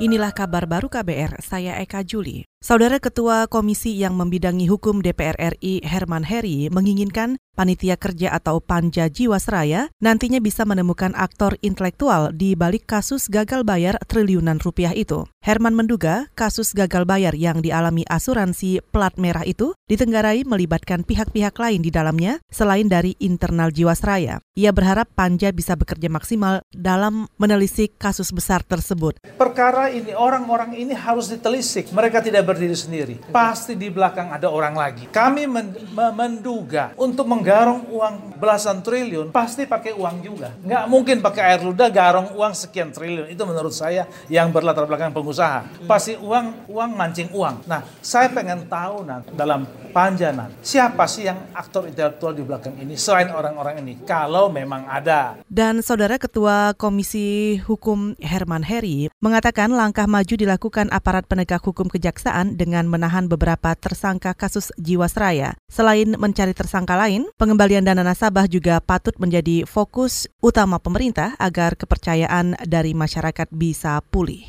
Inilah kabar baru KBR, saya Eka Juli. Saudara Ketua Komisi yang membidangi hukum DPR RI Herman Heri menginginkan panitia kerja atau panja Jiwasraya nantinya bisa menemukan aktor intelektual di balik kasus gagal bayar triliunan rupiah itu. Herman menduga kasus gagal bayar yang dialami asuransi plat merah itu ditenggarai melibatkan pihak-pihak lain di dalamnya selain dari internal Jiwasraya. Ia berharap panja bisa bekerja maksimal dalam menelisik kasus besar tersebut. Perkara ini orang-orang ini harus ditelisik. Mereka tidak berdiri sendiri. Pasti di belakang ada orang lagi. Kami menduga untuk menggarong uang belasan triliun pasti pakai uang juga. Nggak mungkin pakai air ludah garong uang sekian triliun. Itu menurut saya yang berlatar belakang pengusaha. Pasti uang uang mancing uang. Nah, saya pengen tahu nah, dalam panjanan siapa sih yang aktor intelektual di belakang ini selain orang-orang ini. Kalau memang ada. Dan saudara Ketua Komisi Hukum Herman Heri mengatakan langkah maju dilakukan aparat penegak hukum kejaksaan dengan menahan beberapa tersangka kasus Jiwasraya. Selain mencari tersangka lain, pengembalian dana nasabah juga patut menjadi fokus utama pemerintah agar kepercayaan dari masyarakat bisa pulih.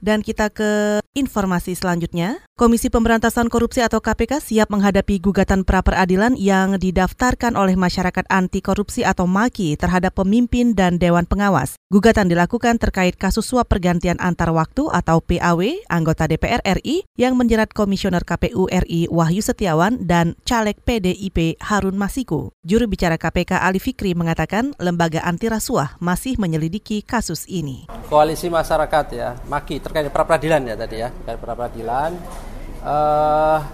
Dan kita ke informasi selanjutnya. Komisi Pemberantasan Korupsi atau KPK siap menghadapi gugatan pra-peradilan yang didaftarkan oleh masyarakat anti korupsi atau MAKI terhadap pemimpin dan Dewan Pengawas. Gugatan dilakukan terkait kasus suap pergantian antar waktu atau PAW anggota DPR RI yang menjerat Komisioner KPU RI Wahyu Setiawan dan caleg PDIP Harun Masiku. Juru bicara KPK Ali Fikri mengatakan lembaga anti rasuah masih menyelidiki kasus ini. Koalisi masyarakat ya, MAKI terkait pra-peradilan ya tadi ya, terkait pra-peradilan Uh,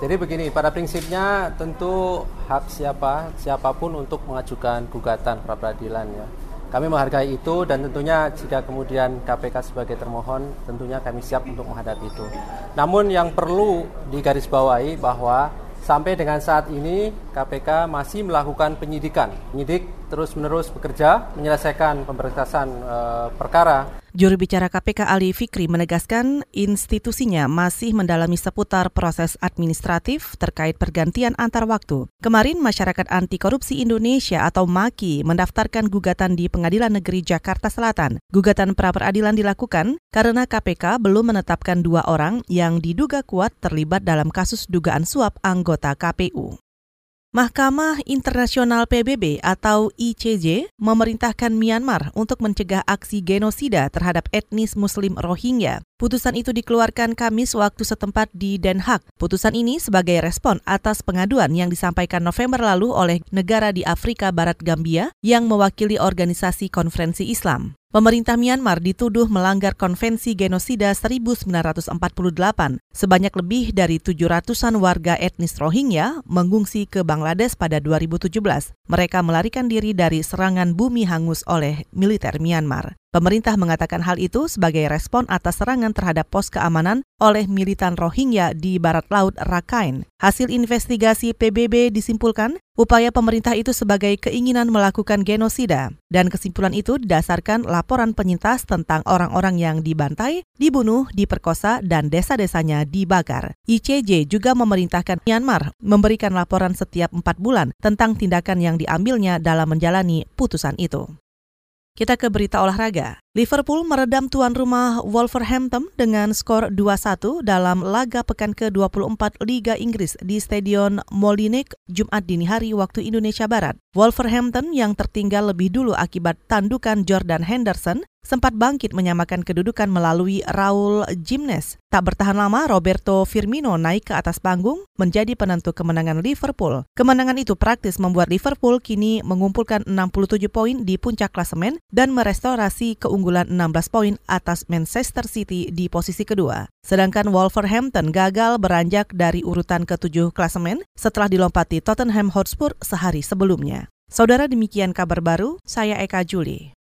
jadi begini, pada prinsipnya tentu hak siapa siapa pun untuk mengajukan gugatan pra peradilan ya. Kami menghargai itu dan tentunya jika kemudian KPK sebagai termohon tentunya kami siap untuk menghadapi itu. Namun yang perlu digarisbawahi bahwa sampai dengan saat ini KPK masih melakukan penyidikan. Penyidik terus-menerus bekerja menyelesaikan pemberkasan e, perkara Juru bicara KPK Ali Fikri menegaskan institusinya masih mendalami seputar proses administratif terkait pergantian antar waktu. Kemarin Masyarakat Anti Korupsi Indonesia atau MAKI mendaftarkan gugatan di Pengadilan Negeri Jakarta Selatan. Gugatan pra-peradilan dilakukan karena KPK belum menetapkan dua orang yang diduga kuat terlibat dalam kasus dugaan suap anggota KPU. Mahkamah Internasional PBB atau ICJ memerintahkan Myanmar untuk mencegah aksi genosida terhadap etnis Muslim Rohingya. Putusan itu dikeluarkan Kamis waktu setempat di Den Haag. Putusan ini sebagai respon atas pengaduan yang disampaikan November lalu oleh negara di Afrika Barat Gambia yang mewakili organisasi konferensi Islam. Pemerintah Myanmar dituduh melanggar konvensi genosida 1948. Sebanyak lebih dari 700-an warga etnis Rohingya mengungsi ke Bangladesh pada 2017. Mereka melarikan diri dari serangan bumi hangus oleh militer Myanmar. Pemerintah mengatakan hal itu sebagai respon atas serangan terhadap pos keamanan oleh militan Rohingya di barat laut Rakhine. Hasil investigasi PBB disimpulkan upaya pemerintah itu sebagai keinginan melakukan genosida dan kesimpulan itu didasarkan laporan penyintas tentang orang-orang yang dibantai, dibunuh, diperkosa, dan desa-desanya dibakar. ICJ juga memerintahkan Myanmar memberikan laporan setiap empat bulan tentang tindakan yang diambilnya dalam menjalani putusan itu. Kita ke berita olahraga. Liverpool meredam tuan rumah Wolverhampton dengan skor 2-1 dalam laga pekan ke-24 Liga Inggris di Stadion Molineux Jumat dini hari waktu Indonesia Barat. Wolverhampton yang tertinggal lebih dulu akibat tandukan Jordan Henderson sempat bangkit menyamakan kedudukan melalui Raul Jimenez. Tak bertahan lama, Roberto Firmino naik ke atas panggung menjadi penentu kemenangan Liverpool. Kemenangan itu praktis membuat Liverpool kini mengumpulkan 67 poin di puncak klasemen dan merestorasi keunggulan 16 poin atas Manchester City di posisi kedua. Sedangkan Wolverhampton gagal beranjak dari urutan ketujuh klasemen setelah dilompati Tottenham Hotspur sehari sebelumnya. Saudara demikian kabar baru, saya Eka Juli.